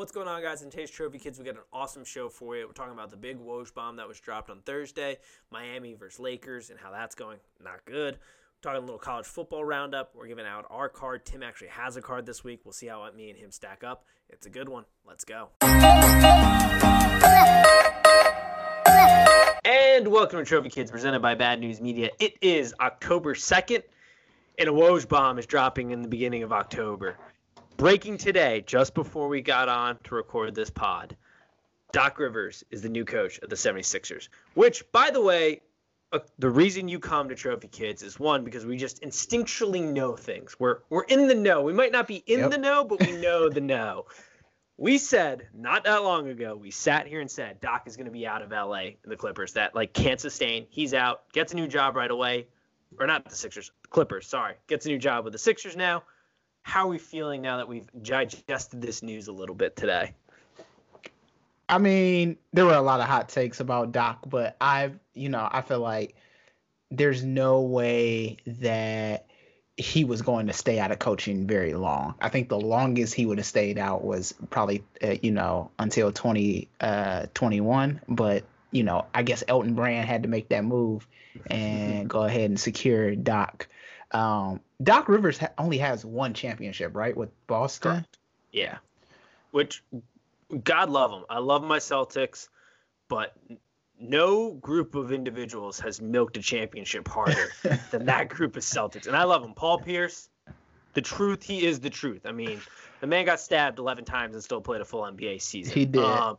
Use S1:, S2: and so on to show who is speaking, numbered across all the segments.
S1: What's going on, guys? In today's Trophy Kids, we got an awesome show for you. We're talking about the big Woj bomb that was dropped on Thursday, Miami versus Lakers, and how that's going. Not good. We're talking a little college football roundup. We're giving out our card. Tim actually has a card this week. We'll see how me and him stack up. It's a good one. Let's go. And welcome to Trophy Kids, presented by Bad News Media. It is October 2nd, and a Woj bomb is dropping in the beginning of October. Breaking today, just before we got on to record this pod, Doc Rivers is the new coach of the 76ers. Which, by the way, uh, the reason you come to Trophy Kids is one because we just instinctually know things. We're we're in the know. We might not be in
S2: Yep.
S1: the know, but we know the know. We said not that long ago, we sat here and said Doc is going to be out of LA and the Clippers. That like can't sustain. He's out. Gets a new job right away, or not the Sixers, the Clippers. Sorry, gets a new job with the Sixers now. How are we feeling now that we've digested this news a little bit today?
S2: I mean, there were a lot of hot takes about Doc, but I've, you know, I feel like there's no way that he was going to stay out of coaching very long. I think the longest he would have stayed out was probably, uh, you know, until 20, uh, 21. But, you know, I guess Elton Brand had to make that move and go ahead and secure Doc. Um, Doc Rivers ha- only has one championship, right, with Boston?
S1: Correct. Yeah. Which, God love them. I love my Celtics, but no group of individuals has milked a championship harder than that group of Celtics. And I love them. Paul Pierce, the truth, he is the truth. I mean, the man got stabbed 11 times and still played a full NBA season.
S2: He did.
S1: Um,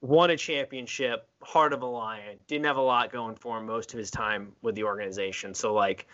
S1: won a championship, heart of a lion, didn't have a lot going for him most of his time with the organization. So, like,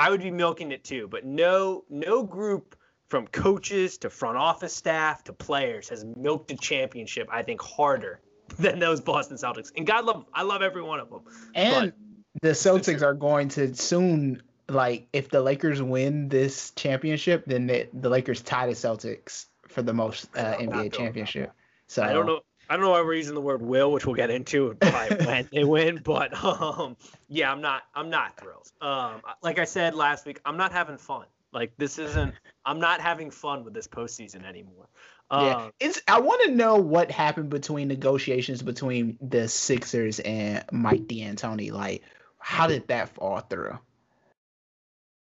S1: I would be milking it too, but no no group from coaches to front office staff to players has milked a championship, I think, harder than those Boston Celtics. And God love 'em. I love every one of them.
S2: And the Celtics are going to soon, like, if the Lakers win this championship, then the, the Lakers tie the Celtics for the most uh,
S1: I'm not feeling
S2: NBA championship. So
S1: I don't know. I don't know why we're using the word will, which we'll get into when they win, but um, yeah, I'm not. I'm not thrilled. Um, like I said last week, I'm not having fun. Like this isn't. I'm not having fun with this postseason anymore. Um,
S2: Yeah, it's. I want to know what happened between negotiations between the Sixers and Mike D'Antoni. Like, how did that fall through?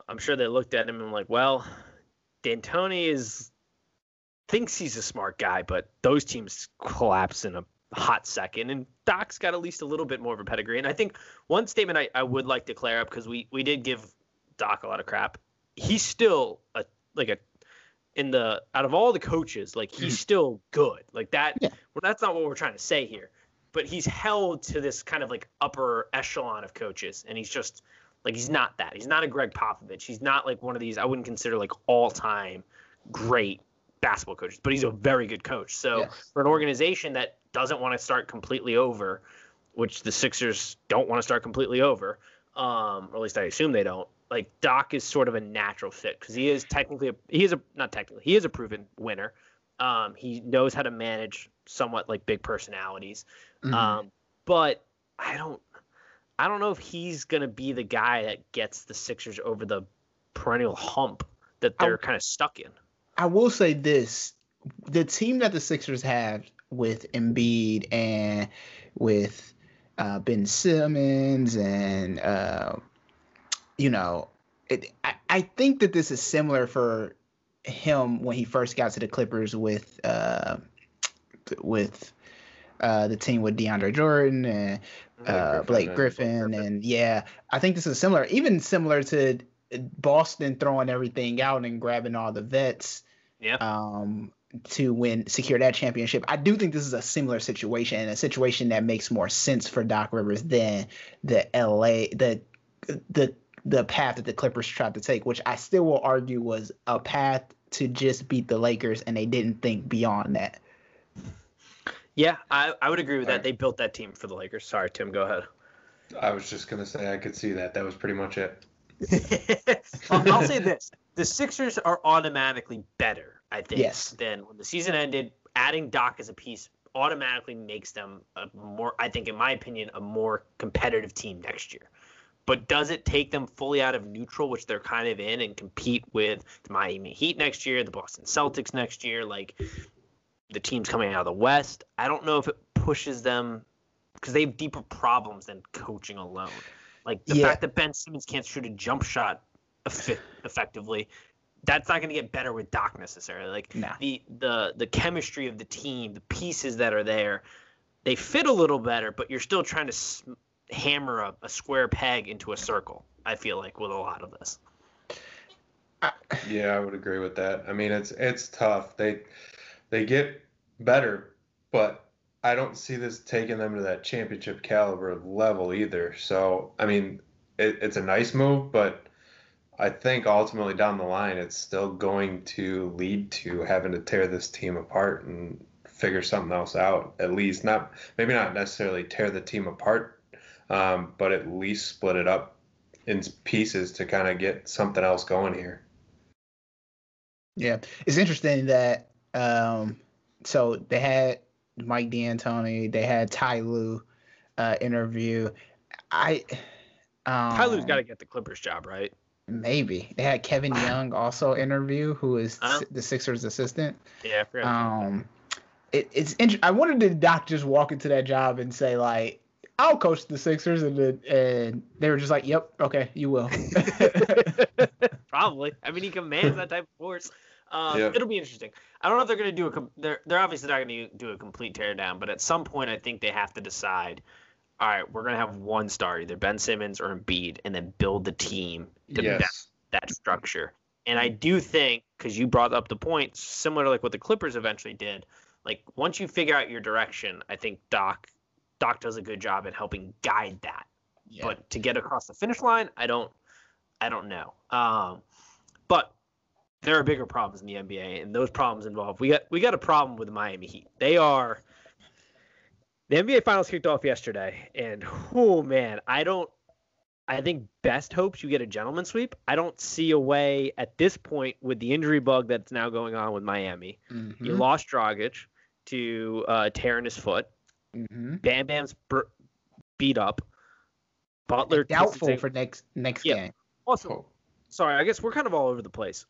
S1: I'm sure they looked at him and like, well, D'Antoni is thinks he's a smart guy, but those teams collapse in a hot second. And Doc's got at least a little bit more of a pedigree. And I think one statement I, I would like to clear up because we we did give Doc a lot of crap. He's still a like a in the out of all the coaches, like he's mm. still good. Like that.
S2: Yeah.
S1: Well, that's not what we're trying to say here. But he's held to this kind of like upper echelon of coaches, and he's just like he's not that. He's not a Gregg Popovich. He's not like one of these. I wouldn't consider like all time great basketball coaches, but he's a very good coach. So
S2: Yes.
S1: for an organization that doesn't want to start completely over, which the Sixers don't want to start completely over, um, or at least I assume they don't. Like Doc is sort of a natural fit because he is technically a, he is a not technically he is a proven winner. Um, he knows how to manage somewhat like big personalities.
S2: Mhm.
S1: Um, but I don't I don't know if he's gonna be the guy that gets the Sixers over the perennial hump that they're kind of stuck in.
S2: I will say this: the team that the Sixers have with Embiid and with uh, Ben Simmons and uh, you know, it, I, I think that this is similar for him when he first got to the Clippers with uh, with uh, the team with DeAndre Jordan and uh, Blake Griffin, and yeah, I think this is similar, even similar to Boston throwing everything out and grabbing all the vets
S1: Yeah.
S2: um, to win secure that championship. I do think this is a similar situation and a situation that makes more sense for Doc Rivers than the LA the the the path that the Clippers tried to take, which I still will argue was a path to just beat the Lakers, and they didn't think beyond that.
S1: Yeah, I, I would agree with that.
S3: Alright.
S1: They built that team for the Lakers. Sorry, Tim, go ahead.
S3: I was just gonna say I could see that. That was pretty much it.
S1: I'll, say this: the Sixers are automatically better, I think,
S2: Yes.
S1: than when the season ended. Adding Doc as a piece automatically makes them a more, I think, in my opinion, a more competitive team next year. But does it take them fully out of neutral, which they're kind of in, and compete with the Miami Heat next year, the Boston Celtics next year? Like, the teams coming out of the West. I don't know if it pushes them because they have deeper problems than coaching alone. Like the
S2: Yeah.
S1: fact that Ben Simmons can't shoot a jump shot effectively, that's not going to get better with Doc necessarily. Like
S2: Nah.
S1: the the the chemistry of the team, the pieces that are there, they fit a little better, but you're still trying to s- hammer a, a square peg into a circle. I feel like with a lot of this.
S3: Yeah, I would agree with that. I mean, it's it's tough. They they get better, but I don't see this taking them to that championship caliber level either. So, I mean, it, it's a nice move, but I think ultimately down the line, it's still going to lead to having to tear this team apart and figure something else out. At least not maybe not necessarily tear the team apart, um, but at least split it up in pieces to kind of get something else going here.
S2: Yeah, it's interesting that um, so they had Mike D'Antoni, they had Ty Lue uh, interview. I um,
S1: Ty Lue's got to get the Clippers job, right?
S2: maybe they had Kevin Young also interview, who is
S1: Huh?
S2: the Sixers assistant.
S1: Yeah.
S2: Um, it, it's int- I wanted the doc just walk into that job and say like, "I'll coach the Sixers," and the, and they were just like, "Yep, okay, you will."
S1: Probably. I mean, he commands that type of force. Um,
S3: Yeah.
S1: It'll be interesting. I don't know if they're going to do a. Com- they're they're obviously not going to do a complete teardown, but at some point, I think they have to decide. All right, we're going to have one star, either Ben Simmons or Embiid, and then build the team to
S3: Yes.
S1: that, that structure. And I do think, because you brought up the point, similar to like what the Clippers eventually did. Like once you figure out your direction, I think Doc Doc does a good job at helping guide that
S2: Yeah.
S1: but to get across the finish line, I don't, I don't know. Um, but there are bigger problems in the NBA, and those problems involve we got we got a problem with the Miami Heat. They are the NBA Finals kicked off yesterday, and oh man, I don't. I think best hopes you get a gentleman sweep. I don't see a way at this point with the injury bug that's now going on with Miami. You
S2: Mhm,
S1: lost Dragic to uh, tearing his foot.
S2: mhm.
S1: Bam Bam's br- beat up. Butler
S2: doubtful for next next
S1: Yeah.
S2: game.
S1: Also,
S3: Oh,
S1: sorry, I guess we're kind of all over the place.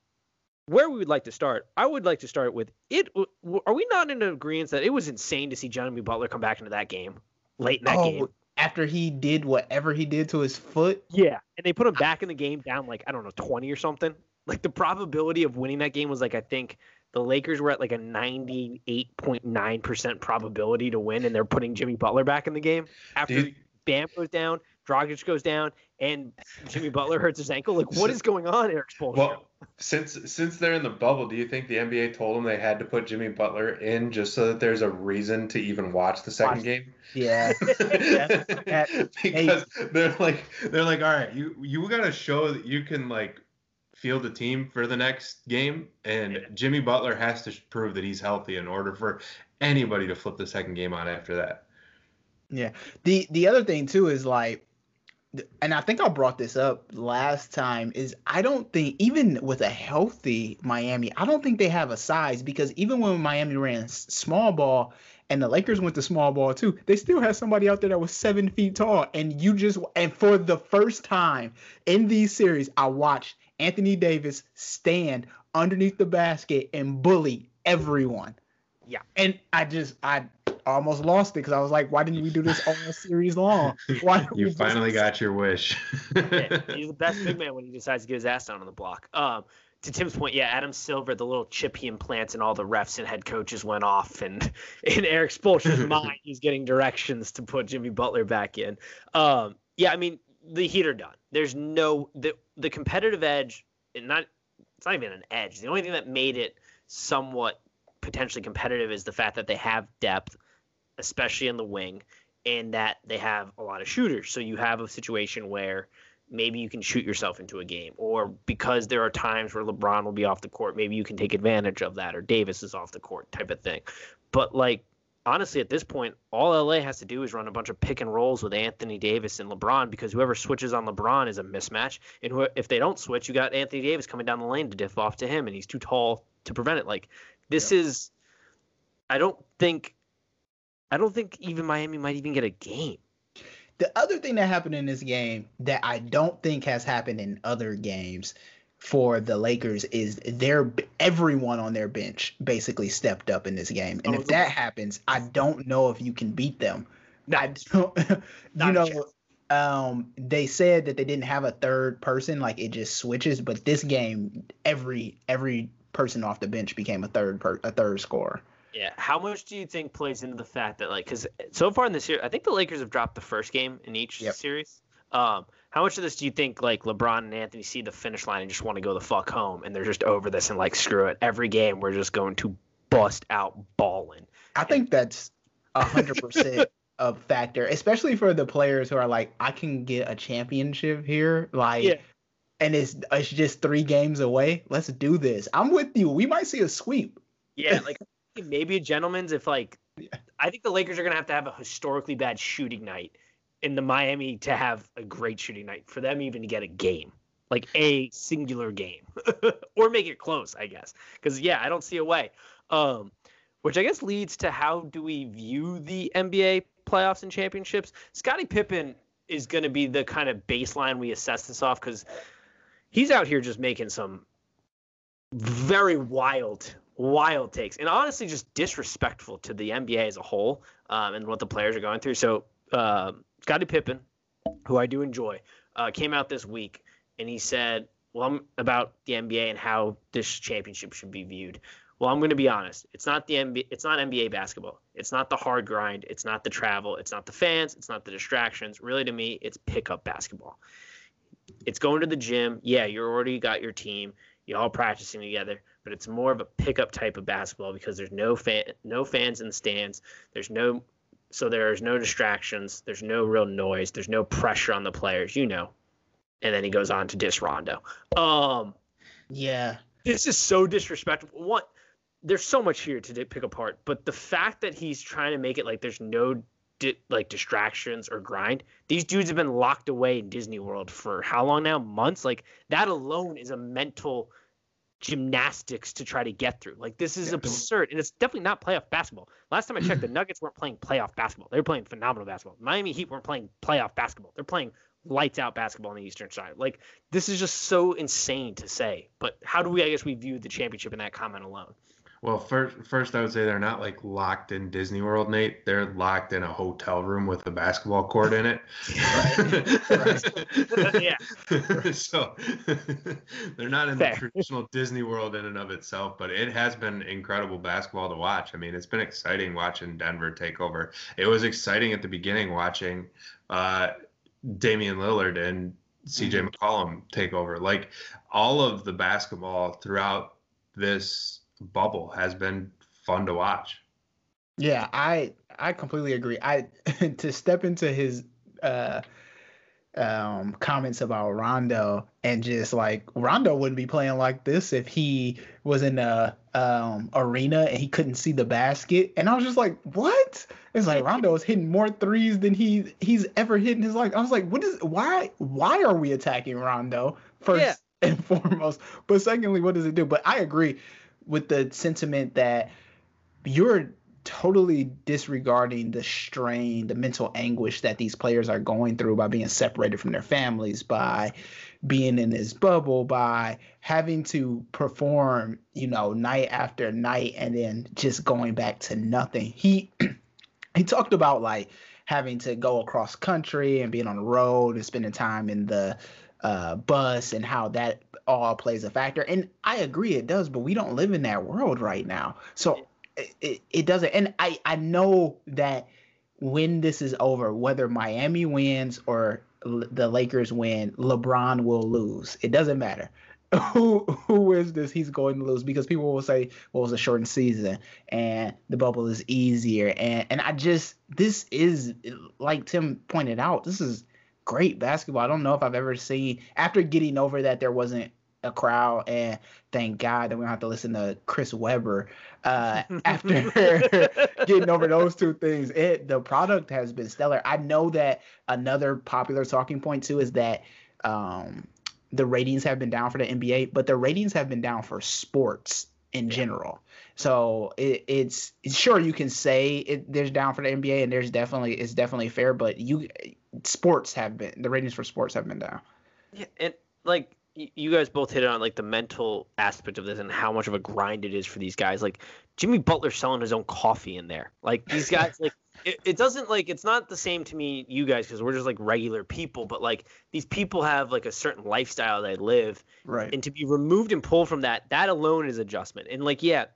S1: Where we would like to start, I would like to start with it. Are we not in an agreement that it was insane to see Johnny Butler come back into that game late in that
S2: oh,
S1: game?
S2: after he did whatever he did to his foot.
S1: Yeah, and they put him back in the game down like I don't know twenty or something. Like the probability of winning that game was like I think the Lakers were at like a ninety eight point nine percent probability to win, and they're putting Jimmy Butler back in the game after
S3: you-
S1: Bam goes down, Dragic goes down, and Jimmy Butler hurts his ankle. Like what is going on, Erik Spoelstra?
S3: Well, since since they're in the bubble, do you think the NBA told them they had to put Jimmy Butler in just so that there's a reason to even watch the second
S2: Watch-
S3: game?
S2: Yeah.
S3: because they're like they're like, all right, you you got to show that you can like field a team for the next game, and
S1: Yeah.
S3: Jimmy Butler has to prove that he's healthy in order for anybody to flip the second game on after that. Yeah.
S2: The the other thing too is like and I think I brought this up last time is I don't think even with a healthy Miami, I don't think they have a size because even when Miami ran small ball and the Lakers went to small ball too, they still had somebody out there that was seven feet tall. And you just and for the first time in these series, I watched Anthony Davis stand underneath the basket and bully everyone.
S1: Yeah.
S2: And I just I almost lost it because I was like, why didn't we do this all series long? Why
S3: You finally got your wish.
S1: yeah, he's the best big man when he decides to get his ass down on the block. Um, to Tim's point, yeah, Adam Silver, the little chip he implants in all the refs and head coaches went off, and in Erik Spoelstra's mind, he's getting directions to put Jimmy Butler back in. Um, yeah, I mean, the Heat are done. There's no the the competitive edge, and not it's not even an edge. The only thing that made it somewhat potentially competitive is the fact that they have depth, especially in the wing, and that they have a lot of shooters. So you have a situation where maybe you can shoot yourself into a game, or because there are times where LeBron will be off the court, maybe you can take advantage of that, or Davis is off the court type of thing. But like honestly, at this point, all LA has to do is run a bunch of pick and rolls with Anthony Davis and LeBron because whoever switches on LeBron is a mismatch, and if they don't switch, you got Anthony Davis coming down the lane to diff off to him, and he's too tall to prevent it. Like this is, I don't think. I don't think even Miami might even get a game.
S2: The other thing that happened in this game that I don't think has happened in other games, for the Lakers is their everyone on their bench basically stepped up in this game. And
S1: Oh,
S2: if that happens, I don't know if you can beat them. I don't you know um they said that they didn't have a third person like it just switches but this game every every person off the bench became a third per a third scorer
S1: Yeah. How much do you think plays into the fact that like because so far in this year, I think the Lakers have dropped the first game in each
S2: Yep.
S1: series. Um, how much of this do you think like LeBron and Anthony see the finish line and just want to go the fuck home and they're just over this and like screw it every game we're just going to bust out balling.
S2: I think that's a hundred percent a factor, especially for the players who are like, I can get a championship here, like,
S1: Yeah.
S2: and it's it's just three games away. Let's do this. I'm with you. We might see a sweep.
S1: Yeah, like maybe a gentleman's if like
S2: Yeah.
S1: I think the Lakers are gonna have to have a historically bad shooting night in the Miami to have a great shooting night for them even to get a game. Like a singular game. or make it close, I guess. Because yeah, I don't see a way. Um which I guess leads to how do we view the NBA playoffs and championships? Scottie Pippen is going to be the kind of baseline we assess this off because he's out here just making some very wild, wild takes, and honestly, just disrespectful to the NBA as a whole um, and what the players are going through. So, uh, Scottie Pippen, who I do enjoy, uh, came out this week and he said, "Well, I'm about the NBA and how this championship should be viewed." Well, I'm going to be honest. It's not the NBA. It's not NBA basketball. It's not the hard grind. It's not the travel. It's not the fans. It's not the distractions. Really, to me, it's pickup basketball. It's going to the gym. Yeah, you already got your team. You all practicing together, but it's more of a pickup type of basketball because there's no fan, no fans in the stands. There's no, so there's no distractions. There's no real noise. There's no pressure on the players. You know. And then he goes on to diss Rondo. Um,
S2: Yeah.
S1: this is so disrespectful. What? there's so much here to pick apart, but the fact that he's trying to make it like there's no di- like distractions or grind. These dudes have been locked away in Disney World for how long now? Months. Like that alone is a mental gymnastics to try to get through. Like this is
S2: Yeah.
S1: absurd, and it's definitely not playoff basketball. Last time I checked, the Nuggets weren't playing playoff basketball. They were playing phenomenal basketball. Miami Heat weren't playing playoff basketball. They're playing lights out basketball on the Eastern side. Like this is just so insane to say. But how do we? I guess we view the championship in that comment alone.
S3: Well, first, first I would say they're not like locked in Disney World, Nate. They're locked in a hotel room with a basketball court in it.
S1: Yeah.
S3: so they're not in
S1: Fair.
S3: the traditional Disney World in and of itself, but it has been incredible basketball to watch. I mean, it's been exciting watching Denver take over. It was exciting at the beginning watching uh, Damian Lillard and CJ McCollum take over. Like all of the basketball throughout this bubble has been fun to watch.
S2: Yeah, I I completely agree. I to step into his uh um comments about Rondo and just like Rondo wouldn't be playing like this if he was in a um arena and he couldn't see the basket. And I was just like, what? It's like Rondo is hitting more threes than he he's ever hit in his life. I was like, what is why why are we attacking Rondo first
S1: Yeah.
S2: and foremost? But secondly, what does it do? But I agree with the sentiment that you're totally disregarding the strain, the mental anguish that these players are going through by being separated from their families, by being in this bubble, by having to perform, you know, night after night and then just going back to nothing. He he talked about like having to go across country and being on the road and spending time in the uh, bus and how that all plays a factor. And I agree it does, but we don't live in that world right now. So it, it, it doesn't. And I, I know that when this is over, whether Miami wins or L- the Lakers win, LeBron will lose. It doesn't matter. Who who wins this? He's going to lose because people will say, "Well, it was a shortened season and the bubble is easier." And and I just this is like Tim pointed out, this is great basketball. I don't know if I've ever seen after getting over that there wasn't a crowd and thank God that we don't have to listen to Chris Webber uh, after getting over those two things. It the product has been stellar. I know that another popular talking point too is that um, the ratings have been down for the NBA, but the ratings have been down for sports in general. So it, it's sure you can say it, there's down for the NBA, and there's definitely it's definitely fair, but you sports have been the ratings for sports have been down.
S1: Yeah, and like you guys both hit on like the mental aspect of this and how much of a grind it is for these guys. Like Jimmy Butler selling his own coffee in there. Like these guys, like it, it doesn't like it's not the same to me, you guys, because we're just like regular people. But like these people have like a certain lifestyle they live,
S2: Right.
S1: and to be removed and pulled from that, that alone is adjustment. And like yeah,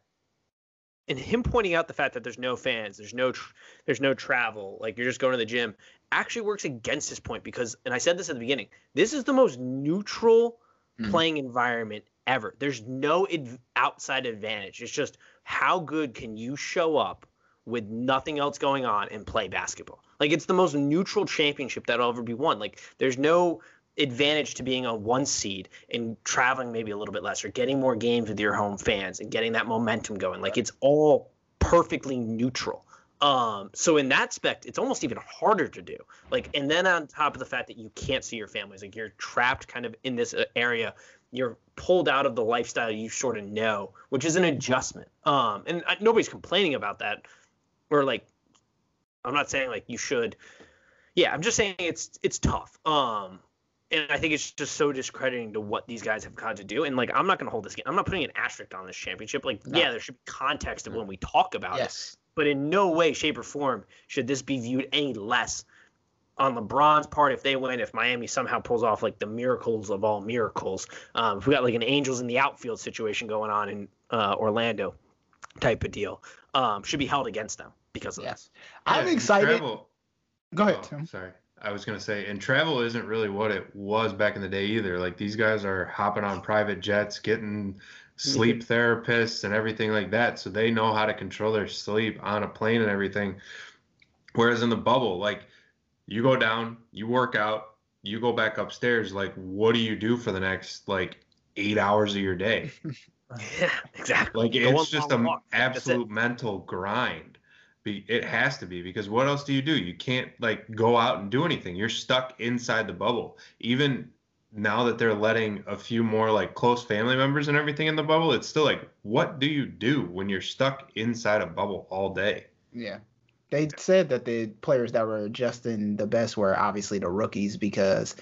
S1: and him pointing out the fact that there's no fans, there's no tr- there's no travel, like you're just going to the gym, actually works against his point because, and I said this at the beginning, this is the most neutral
S2: Mhm.
S1: playing environment ever. There's no ad- outside advantage. It's just how good can you show up with nothing else going on and play basketball. Like it's the most neutral championship that'll ever be won. Like there's no advantage to being a one seed and traveling maybe a little bit less or getting more games with your home fans and getting that momentum going. Like it's all perfectly neutral. Um, so in that aspect, it's almost even harder to do. Like, and then on top of the fact that you can't see your families, like you're trapped kind of in this uh, area, you're pulled out of the lifestyle you sort of know, which is an adjustment. Um, and I, nobody's complaining about that, or like, I'm not saying like you should. Yeah, I'm just saying it's it's tough. Um, and I think it's just so discrediting to what these guys have got to do. And like, I'm not going to hold this. Game. I'm not putting an asterisk on this championship. Like,
S2: No.
S1: yeah, there should be context of when we talk about it but in no way, shape, or form should this be viewed any less on LeBron's part if they win. If Miami somehow pulls off like the miracles of all miracles, um, if we got like an Angels in the outfield situation going on in uh, Orlando, type of deal, um, should be held against them because of
S2: Yes.
S3: Yeah,
S2: I'm excited. Go ahead,
S3: oh,
S2: Tim.
S3: sorry. I was gonna say, and travel isn't really what it was back in the day either. Like these guys are hopping on private jets, getting sleep therapists and everything like that, so they know how to control their sleep on a plane and everything. Whereas in the bubble, like you go down, you work out, you go back upstairs. Like, what do you do for the next like eight hours of your day?
S1: Yeah, exactly.
S3: Like
S1: Go
S3: it's just an
S1: walks. That's it.
S3: absolute mental grind. It has to be because what else do you do? You can't like go out and do anything. You're stuck inside the bubble. Even now that they're letting a few more like close family members and everything in the bubble, it's still like, what do you do when you're stuck inside a bubble all day?
S2: Yeah. They said that the players that were adjusting the best were obviously the rookies because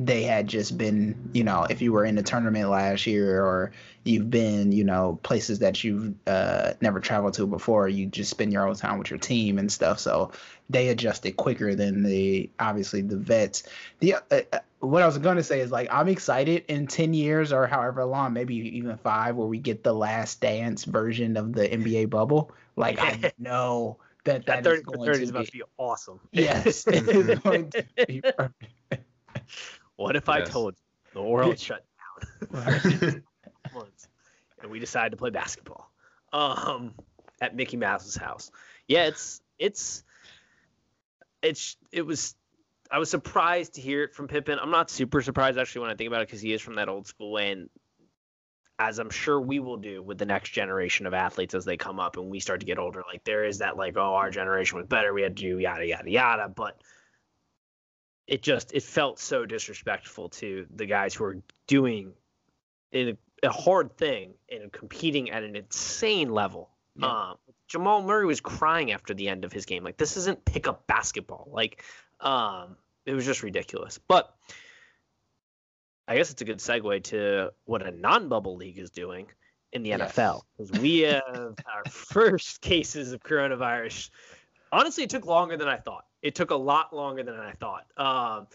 S2: they had just been, you know, if you were in the tournament last year or you've been, you know, places that you've uh, never traveled to before, you just spend your own time with your team and stuff. So they adjusted quicker than the obviously the vets. The uh, uh, what I was going to say is like I'm excited in 10 years or however long, maybe even 5 where we get the last dance version of the NBA bubble. Like I know that
S1: That
S2: that is
S1: 30 for
S2: going
S1: 30
S2: to
S1: is about
S2: be,
S1: to be awesome.
S2: yes, it is going to be perfect.
S1: What if I told you the world shut down and we decided to play basketball um at Mickey Mouse's house. Yeah, it's it's it's it was I was surprised to hear it from Pippen. I'm not super surprised actually when I think about it because he is from that old school and as I'm sure we will do with the next generation of athletes as they come up and we start to get older, like there is that like, oh, our generation was better, we had to do yada yada yada, but it just it felt so disrespectful to the guys who are doing a, a hard thing and competing at an insane level.
S2: Yeah.
S1: Um, Jamal Murray was crying after the end of his game. Like this isn't pickup basketball. Like um, it was just ridiculous. But I guess it's a good segue to what a non-bubble league is doing in the
S2: Yes.
S1: NFL because we have our first cases of coronavirus. Honestly, it took longer than I thought. It took a lot longer than I thought. Um,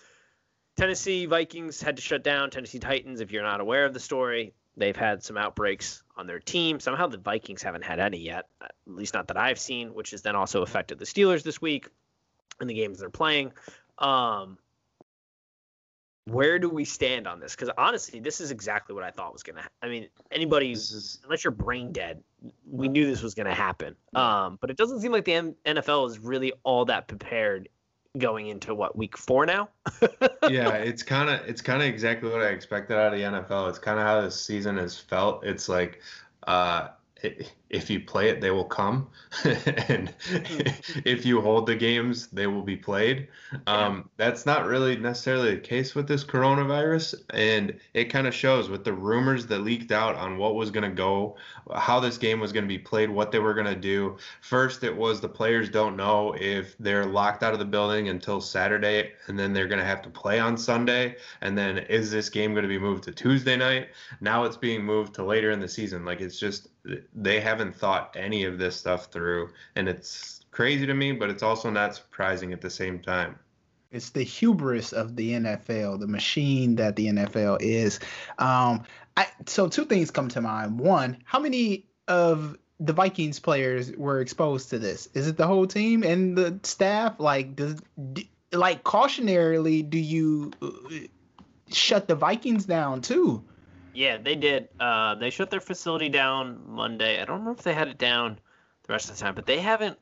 S1: Tennessee Vikings had to shut down. Tennessee Titans, if you're not aware of the story, they've had some outbreaks on their team. Somehow the Vikings haven't had any yet, at least not that I've seen, which has then also affected the Steelers this week and the games they're playing. Um, where do we stand on this? Because honestly, this is exactly what I thought was gonna. Ha- I mean, anybody
S3: is
S1: unless you're brain dead, we knew this was going to happen. Um, but it doesn't seem like the M- NFL is really all that prepared going into what week four now.
S3: yeah, it's kind of it's kind of exactly what I expected out of the NFL. It's kind of how this season has felt. It's like uh, it, if you play it, they will come, and if you hold the games, they will be played. Um, that's not really necessarily the case with this coronavirus, and it kind of shows with the rumors that leaked out on what was going to go, how this game was going to be played, what they were going to do. First, it was the players don't know if they're locked out of the building until Saturday, and then they're going to have to play on Sunday, and then is this game going to be moved to Tuesday night? Now it's being moved to later in the season. Like it's just they haven't thought any of this stuff through and it's crazy to me but it's also not surprising at the same time
S2: it's the hubris of the NFL, the machine that the NFL is. Um, I, so two things come to mind. One, how many of the Vikings players were exposed to this? Is it the whole team and the staff? Like, does like cautionarily, do you uh, shut the Vikings down too?
S1: Yeah, they did. Uh, they shut their facility down Monday. I don't know if they had it down the rest of the time, but they haven't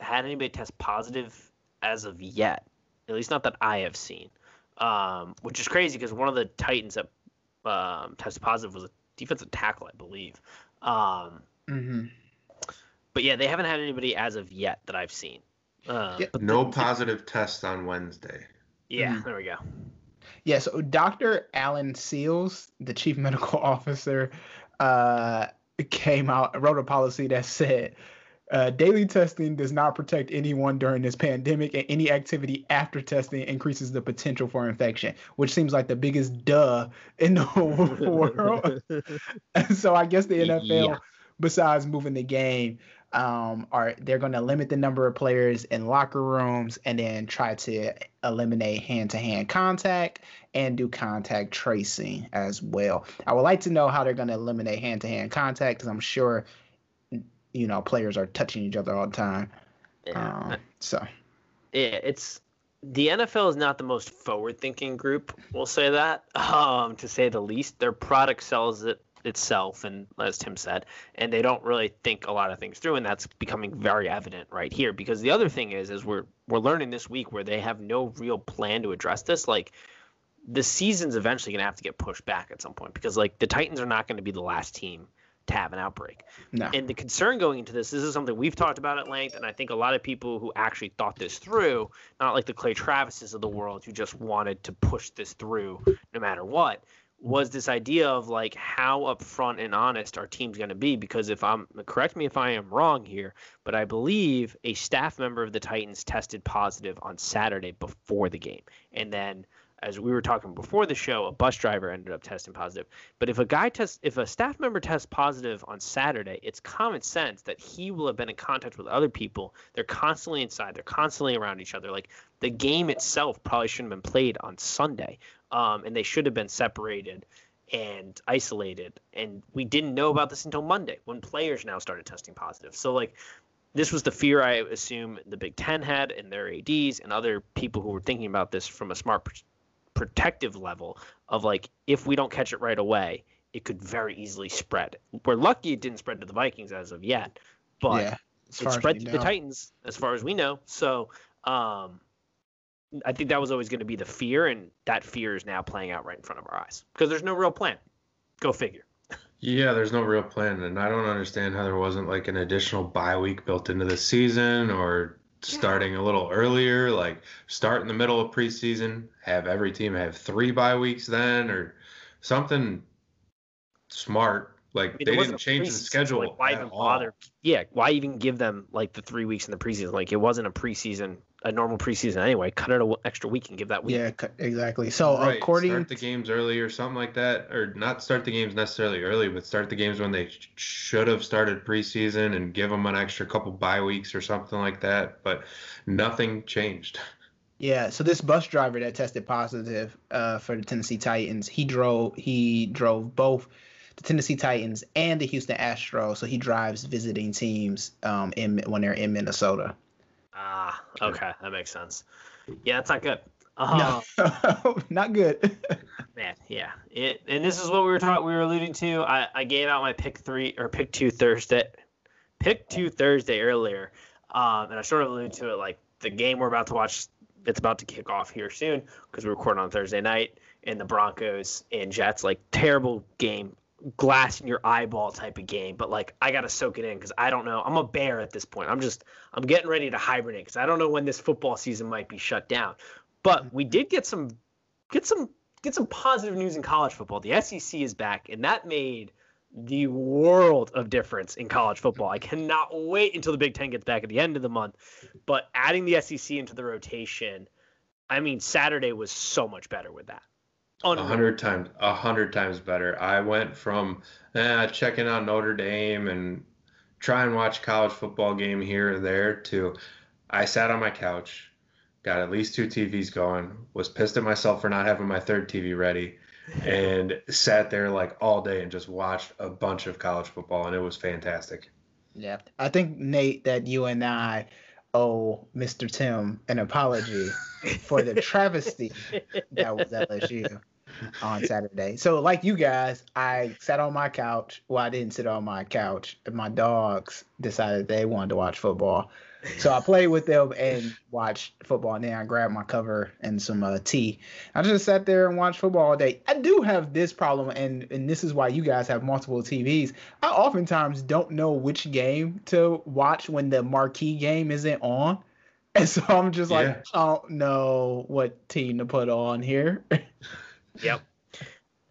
S1: had anybody test positive as of yet. At least not that I have seen. Um, which is crazy because one of the Titans that um, tested positive was a defensive tackle, I believe. Um,
S2: mm-hmm.
S1: But yeah, they haven't had anybody as of yet that I've seen. Uh,
S3: yeah, no the, positive tests on Wednesday.
S1: Yeah, mm-hmm. there we go.
S2: Yeah, so Dr. Allen Sills, the chief medical officer, uh, came out wrote a policy that said uh, daily testing does not protect anyone during this pandemic, and any activity after testing increases the potential for infection, which seems like the biggest duh in the whole world. so I guess the NFL, yeah. besides moving the game, um, are they're going to limit the number of players in locker rooms and then try to eliminate hand-to-hand contact and do contact tracing as well. I would like to know how they're going to eliminate hand-to-hand contact because I'm sure you know players are touching each other all the time. Yeah. Um, so
S1: yeah, it's the NFL is not the most forward-thinking group. We'll say that, um, to say the least. Their product sells it itself, and as Tim said, and they don't really think a lot of things through, and that's becoming very evident right here. Because the other thing is, is we're we're learning this week where they have no real plan to address this. Like the season's eventually going to have to get pushed back at some point because like the Titans are not going to be the last team to have an outbreak.
S2: No.
S1: And the concern going into this, this is something we've talked about at length, and I think a lot of people who actually thought this through, not like the Clay Travises of the world who just wanted to push this through no matter what, was this idea of like how upfront and honest our team's going to be because if I'm correct me if I am wrong here, but I believe a staff member of the Titans tested positive on Saturday before the game. And then as we were talking before the show, a bus driver ended up testing positive. But if a guy tests if a staff member tests positive on Saturday, it's common sense that he will have been in contact with other people. They're constantly inside, they're constantly around each other. Like the game itself probably shouldn't have been played on Sunday um, and they should have been separated and isolated. And we didn't know about this until Monday when players now started testing positive. So like this was the fear I assume the Big Ten had and their ads and other people who were thinking about this from a smart pr- protective level of like if we don't catch it right away, it could very easily spread. We're lucky it didn't spread to the Vikings as of yet, but yeah, it spread to know. the Titans as far as we know. So um, I think that was always going to be the fear, and that fear is now playing out right in front of our eyes because there's no real plan. Go figure.
S3: Yeah, there's no real plan, and I don't understand how there wasn't like an additional bye week built into the season or starting a little earlier, like start in the middle of preseason, have every team have three bye weeks then, or something smart like I mean, they didn't change the schedule.
S1: Like, why even bother? All. Yeah, why even give them like the three weeks in the preseason? Like it wasn't a preseason, a normal preseason anyway. Cut it an extra week and give that week.
S2: Yeah, exactly. So
S3: right.
S2: according
S3: start the games early or something like that, or not start the games necessarily early, but start the games when they sh- should have started preseason and give them an extra couple bye weeks or something like that. But nothing changed.
S2: Yeah, so this bus driver that tested positive uh, for the Tennessee Titans, he drove he drove both the Tennessee Titans and the Houston Astros. So he drives visiting teams um, in when they're in Minnesota.
S1: Ah, okay, that makes sense. Yeah, that's not good.
S2: Uh, no, not good.
S1: man, yeah. It, and this is what we were talking. We were alluding to. I, I gave out my pick three or pick two Thursday, pick two Thursday earlier, um, and I sort of alluded to it like the game we're about to watch. It's about to kick off here soon because we record on Thursday night, and the Broncos and Jets like terrible game glass in your eyeball type of game, but like I gotta soak it in because I don't know. I'm a bear at this point. I'm just I'm getting ready to hibernate because I don't know when this football season might be shut down. But we mm-hmm. did get some get some get some positive news in college football. The SEC is back, and that made the world of difference in college football. I cannot wait until the Big Ten gets back at the end of the month. But adding the SEC into the rotation, I mean, Saturday was so much better with that.
S3: A hundred times, a hundred times better. I went from eh, checking out Notre Dame and try and watch college football game here and there to I sat on my couch, got at least two TVs going, was pissed at myself for not having my third TV ready, and sat there like all day and just watched a bunch of college football, and it was fantastic.
S2: Yeah, I think Nate that you and I owe Mr. Tim an apology for the travesty that was LSU on Saturday. So, like you guys, I sat on my couch. Well, I didn't sit on my couch. My dogs decided they wanted to watch football. So I played with them and watched football. And then I grabbed my cover and some uh, tea. I just sat there and watched football all day. I do have this problem, and and this is why you guys have multiple TVs. I oftentimes don't know which game to watch when the marquee game isn't on. And so I'm just like. I don't know what team to put on here.
S1: yep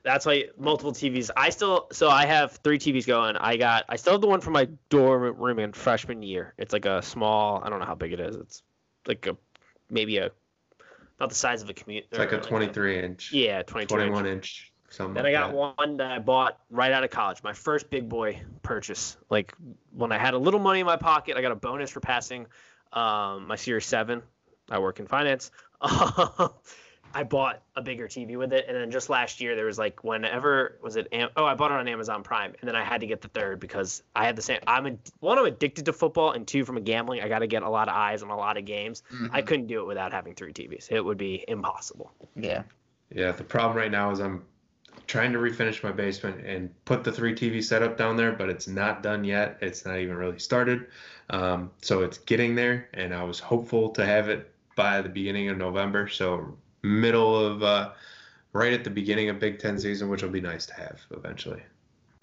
S1: that's why multiple TVs. I still so I have three TVs going. I got I still have the one from my dorm room in freshman year. It's like a small. I don't know how big it is. It's like a maybe a about the size of a commute.
S3: It's like a 23 like inch.
S1: Yeah, 22
S3: 21 inch. inch something
S1: then
S3: like
S1: I got
S3: that.
S1: one that I bought right out of college. My first big boy purchase. Like when I had a little money in my pocket, I got a bonus for passing um, my Series Seven. I work in finance. I bought a bigger TV with it, and then just last year there was like whenever was it? oh, I bought it on Amazon Prime, and then I had to get the third because I had the same. I'm a, one, I'm addicted to football, and two, from a gambling, I got to get a lot of eyes on a lot of games. Mm-hmm. I couldn't do it without having three TVs. It would be impossible.
S2: Yeah.
S3: Yeah. The problem right now is I'm trying to refinish my basement and put the three TV setup down there, but it's not done yet. It's not even really started. Um, so it's getting there, and I was hopeful to have it by the beginning of November. So middle of uh, right at the beginning of Big Ten season, which will be nice to have eventually.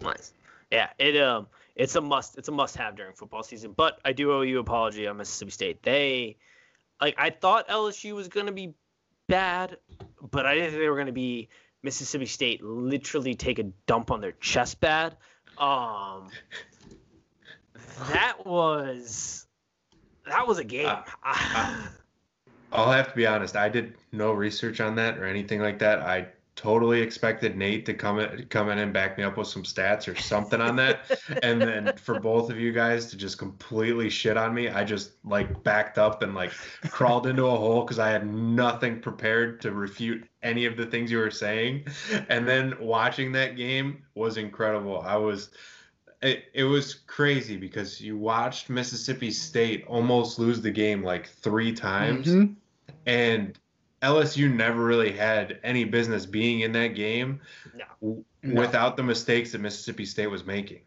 S1: Nice. Yeah, it um it's a must it's a must have during football season. But I do owe you an apology on Mississippi State. They like I thought LSU was gonna be bad, but I didn't think they were gonna be Mississippi State literally take a dump on their chest bad. Um that was that was a game. Uh, uh,
S3: I'll have to be honest. I did no research on that or anything like that. I totally expected Nate to come in, come in and back me up with some stats or something on that, and then for both of you guys to just completely shit on me, I just like backed up and like crawled into a hole because I had nothing prepared to refute any of the things you were saying, and then watching that game was incredible. I was. It, it was crazy because you watched Mississippi State almost lose the game like three times. Mm-hmm and LSU never really had any business being in that game no. without the mistakes that Mississippi State was making.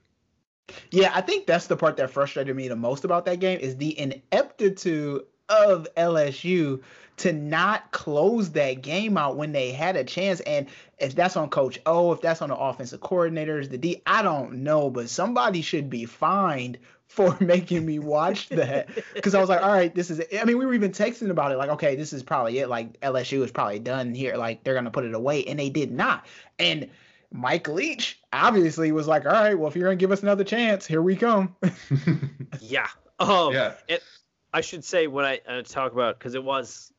S2: Yeah, I think that's the part that frustrated me the most about that game is the ineptitude of LSU to not close that game out when they had a chance. And if that's on Coach O, if that's on the offensive coordinators, the D, I don't know, but somebody should be fined for making me watch that because I was like, all right, this is. It. I mean, we were even texting about it, like, okay, this is probably it. Like LSU is probably done here. Like they're gonna put it away, and they did not. And Mike Leach obviously was like, all right, well, if you're gonna give us another chance, here we come.
S1: yeah. Oh, yeah. It, I should say when I uh, talk about because it was.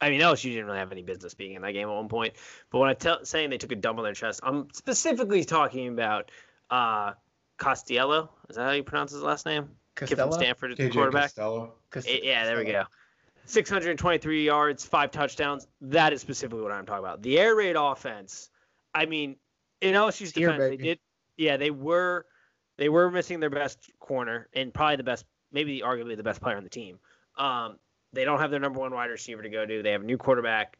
S1: I mean, LSU didn't really have any business being in that game at one point. But when I tell saying they took a dump on their chest, I'm specifically talking about uh, Costello. Is that how you pronounce his last name? Costello? Kid from Stanford, KJ quarterback. Costello. Yeah, there we go. 623 yards, five touchdowns. That is specifically what I'm talking about. The air raid offense. I mean, in LSU's defense, they did. Yeah, they were they were missing their best corner and probably the best, maybe arguably the best player on the team. Um, they don't have their number one wide receiver to go to. They have a new quarterback,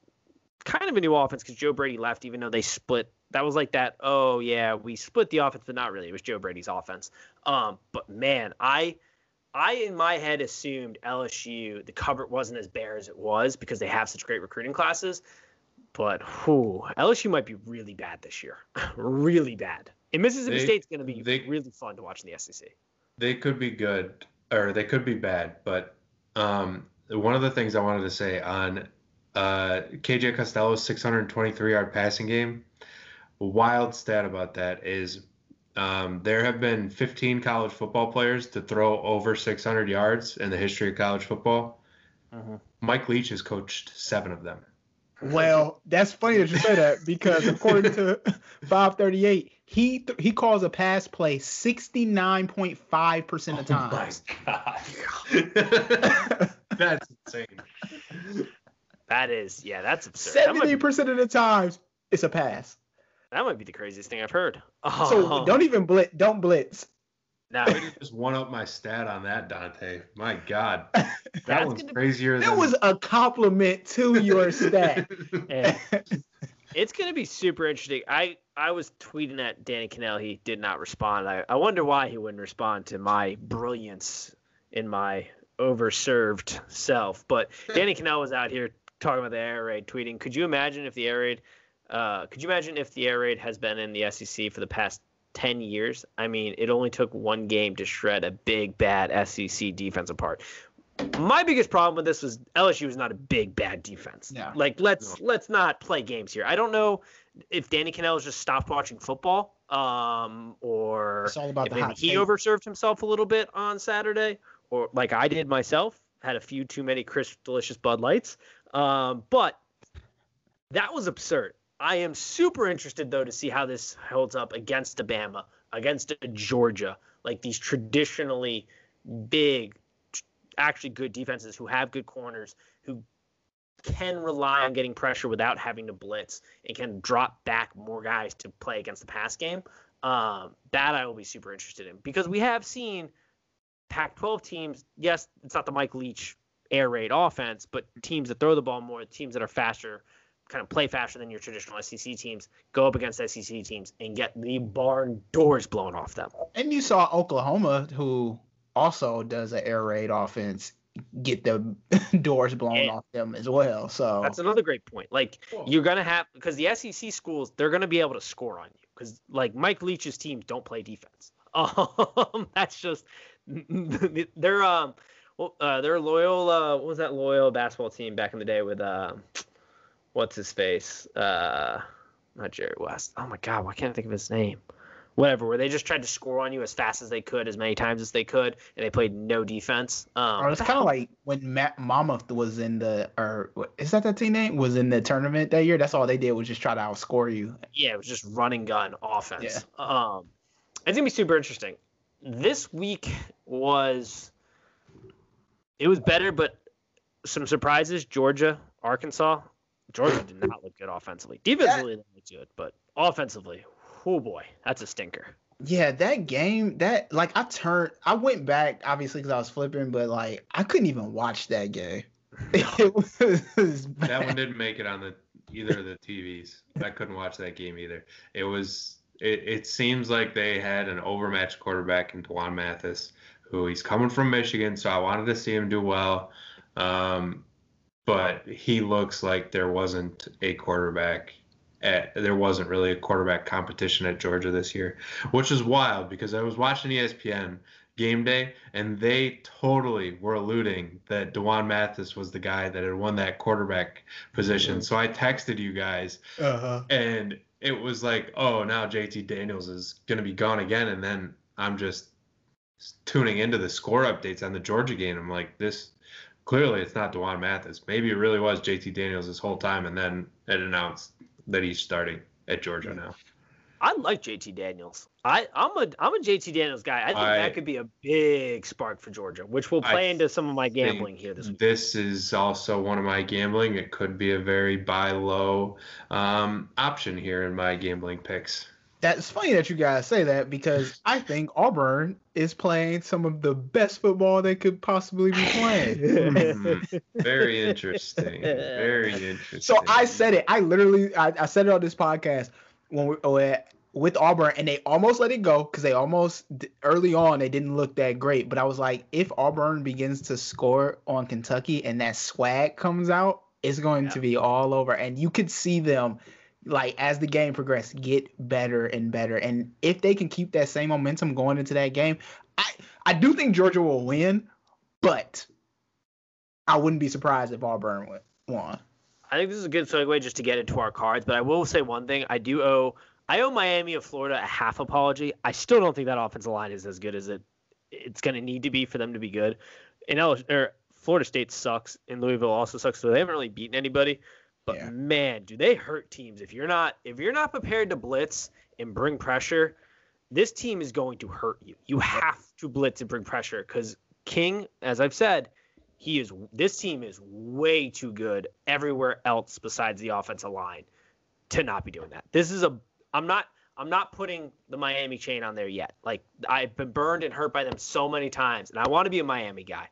S1: kind of a new offense because Joe Brady left, even though they split that was like that. Oh yeah, we split the offense, but not really. It was Joe Brady's offense. Um, but man, I, I in my head assumed LSU the cover wasn't as bare as it was because they have such great recruiting classes. But whew, LSU might be really bad this year, really bad. And Mississippi
S3: They-
S1: State's going to be
S3: they-
S1: really fun to watch in the SEC.
S3: they could be good or they could be bad. But um, one of the things I wanted to say on uh, KJ Costello's 623 yard passing game, a wild stat about that is um, there have been 15 college football players to throw over 600 yards in the history of college football. Mike Leach has coached seven of them.
S2: Well, that's funny that you say that because according to 538, he th- he calls a pass play 69.5 percent of oh times.
S3: god, that's insane.
S1: That is, yeah, that's absurd. That
S2: Seventy percent of the times, it's a pass.
S1: that might be the craziest thing I've heard.
S2: So
S1: Oh,
S2: don't even blitz. Don't blitz.
S1: no,
S3: Way to just one up my stat on that, Dante. My God, that
S1: That's
S3: one's
S1: gonna-
S3: crazier
S2: That
S3: than
S2: was a compliment to your stat.
S1: and it's going to be super interesting. I I was tweeting at Danny Kanell. He did not respond. I, I wonder why he wouldn't respond to my brilliance in my overserved self. But Danny Kanell was out here talking about the air raid, tweeting, "Could you imagine if the air raid? Uh, could you imagine if the air raid has been in the SEC for the past 10 years? I mean, it only took one game to shred a big bad SEC defense apart." My biggest problem with this was LSU is not a big bad defense.
S2: No.
S1: Like let's let's not play games here. I don't know if Danny Kanell has just stopped watching football, um, or
S2: It's all about
S1: if
S2: the
S1: maybe
S2: hot
S1: he
S2: take.
S1: overserved himself a little bit on Saturday, or like I did myself, had a few too many crisp, delicious Bud Lights. Um, but that was absurd. I am super interested though to see how this holds up against Alabama, against a Georgia, like these traditionally big, tr- actually good defenses who have good corners, who can rely on getting pressure without having to blitz and can drop back more guys to play against the pass game. Um, that I will be super interested in because we have seen Pac-12 teams. Yes, it's not the Mike Leach air raid offense, but teams that throw the ball more, teams that are faster, kind of play faster than your traditional SEC teams, go up against SEC teams and get the barn doors blown off them.
S2: And you saw Oklahoma, who also does an air raid offense, get the doors blown
S1: Yeah.
S2: off them as well. So
S1: That's another great point. Like
S3: Cool.
S1: you're gonna have because the SEC schools they're gonna be able to score on you because like Mike Leach's teams don't play defense. Um, that's just they're um well uh, they're Loyola. What was that Loyola basketball team back in the day with uh what's his face uh not Jerry West. Oh my God, why can't I think of his name? Whatever, where they just tried to score on you as fast as they could, as many times as they could, and they played no defense. Um,
S2: Or it's kind of like when Matt Monmouth was in the, or is that that team name? Was in the tournament that year. That's all they did was just try to outscore you.
S1: yeah, it was just running gun offense. Um, it's gonna be super interesting. This week was it was better, but some surprises. Georgia, Arkansas. Georgia did not look good offensively. Defensively, they looked good, but offensively, oh boy, that's a stinker.
S2: Yeah, that game, that like I turned, I went back obviously because I was flipping, but like I couldn't even watch that game. It was bad.
S3: that one didn't make it on the either of the TVs. I couldn't watch that game either. It was. It, it seems like they had an overmatched quarterback in D'Wan Mathis, who he's coming from Michigan, so I wanted to see him do well. Um, but he looks like there wasn't a quarterback. At, there wasn't really a quarterback competition at Georgia this year, which is wild because I was watching ESPN game day and they totally were alluding that D'Wan Mathis was the guy that had won that quarterback position. So I texted you guys
S2: Uh-huh.
S3: and it was like, oh, now JT Daniels is going to be gone again. And then I'm just tuning into the score updates on the Georgia game. I'm like, this clearly it's not D'Wan Mathis. Maybe it really was JT Daniels this whole time. And then it announced that he's starting at Georgia now.
S1: I like JT Daniels. I I'm a I'm a JT Daniels guy. I think
S3: I-
S1: that could be a big spark for Georgia, which will
S3: I
S1: play into some of my gambling here this week.
S3: This is also one of my gambling. It could be a very buy low um, option here in my gambling picks.
S2: That's funny that you guys say that because I think Auburn is playing some of the best football they could possibly be playing.
S3: Hmm, very interesting. Very interesting.
S2: so I said it. I literally, I, I said it on this podcast when we when- with Auburn, and they almost let it go because they almost early on they didn't look that great. But I was like, if Auburn begins to score on Kentucky and that swag comes out, it's going
S1: Yeah.
S2: to be all over, and you could see them like as the game progressed, get better and better. And if they can keep that same momentum going into that game, I I do think Georgia will win, but I wouldn't be surprised if Auburn won.
S1: I think this is a good segue just to get into our cards, but I will say one thing: I do owe I owe Miami of Florida a half apology. I still don't think that offensive line is as good as it it's going to need to be for them to be good. And L- or Florida State sucks, and Louisville also sucks, so they haven't really beaten anybody. But
S2: Yeah.
S1: man, do they hurt teams if you're not if you're not prepared to blitz and bring pressure. This team is going to hurt you. You have to blitz and bring pressure because King, as I've said, he is. This team is way too good everywhere else besides the offensive line to not be doing that. This is a. I'm not. I'm not putting the Miami chain on there yet. Like I've been burned and hurt by them so many times, and I want to be a Miami guy.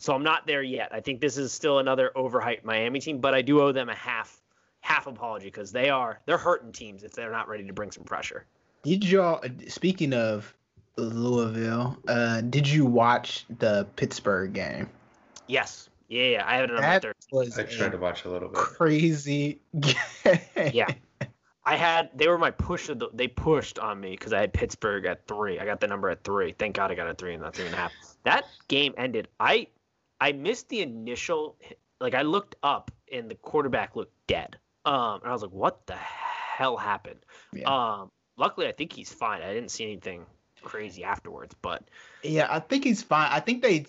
S1: So I'm not there yet. I think this is still another overhyped Miami team, but I do owe them a half half apology because they are they're hurting teams if they're not ready to bring some pressure.
S2: Did y'all? Speaking of Louisville, uh, did you watch the Pittsburgh game?
S1: Yes. Yeah, yeah. I had it on
S2: That
S1: third.
S2: was
S3: I tried to watch a little bit.
S2: crazy game.
S1: Yeah. I had they were my push of the they pushed on me because I had Pittsburgh at three. I got the number at three. Thank God I got a three and not three and a half. That game ended. I I missed the initial like I looked up and the quarterback looked dead. Um and I was like, what the hell happened?
S2: Yeah.
S1: Um luckily I think he's fine. I didn't see anything crazy afterwards, but
S2: Yeah, I think he's fine. I think they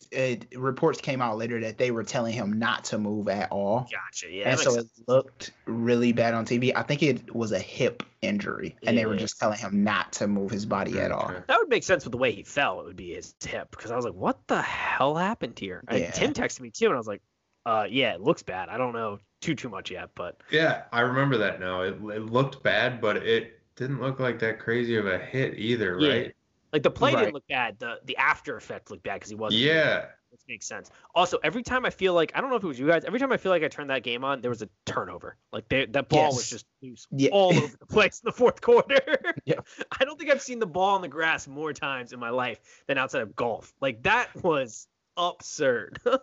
S2: uh, reports came out later that they were telling him not to move at all,
S1: gotcha. Yeah.
S2: and so
S1: makes
S2: it looked really bad on TV. I think it was a hip injury, and they were
S1: Yeah.
S2: just telling him not to move his body at all.
S1: That would make sense with the way he fell. It would be his hip because I was like, "What the hell happened here?" And Tim texted me too, and I was like, "Uh, yeah, it looks bad. I don't know too too much yet, but
S3: Yeah, I remember that now. It, it looked bad, but it didn't look like that crazy of a hit either,
S1: Yeah.
S3: right?
S1: Like the play
S2: Right.
S1: didn't look bad. The the after effect looked bad because he wasn't.
S3: Yeah.
S1: which makes sense. Also, every time I feel like I don't know if it was you guys. Every time I feel like I turned that game on, there was a turnover. Like they, that ball was just loose
S2: Yeah.
S1: all over the place in the fourth quarter.
S2: Yeah.
S1: I don't think I've seen the ball on the grass more times in my life than outside of golf. Like that was absurd. um.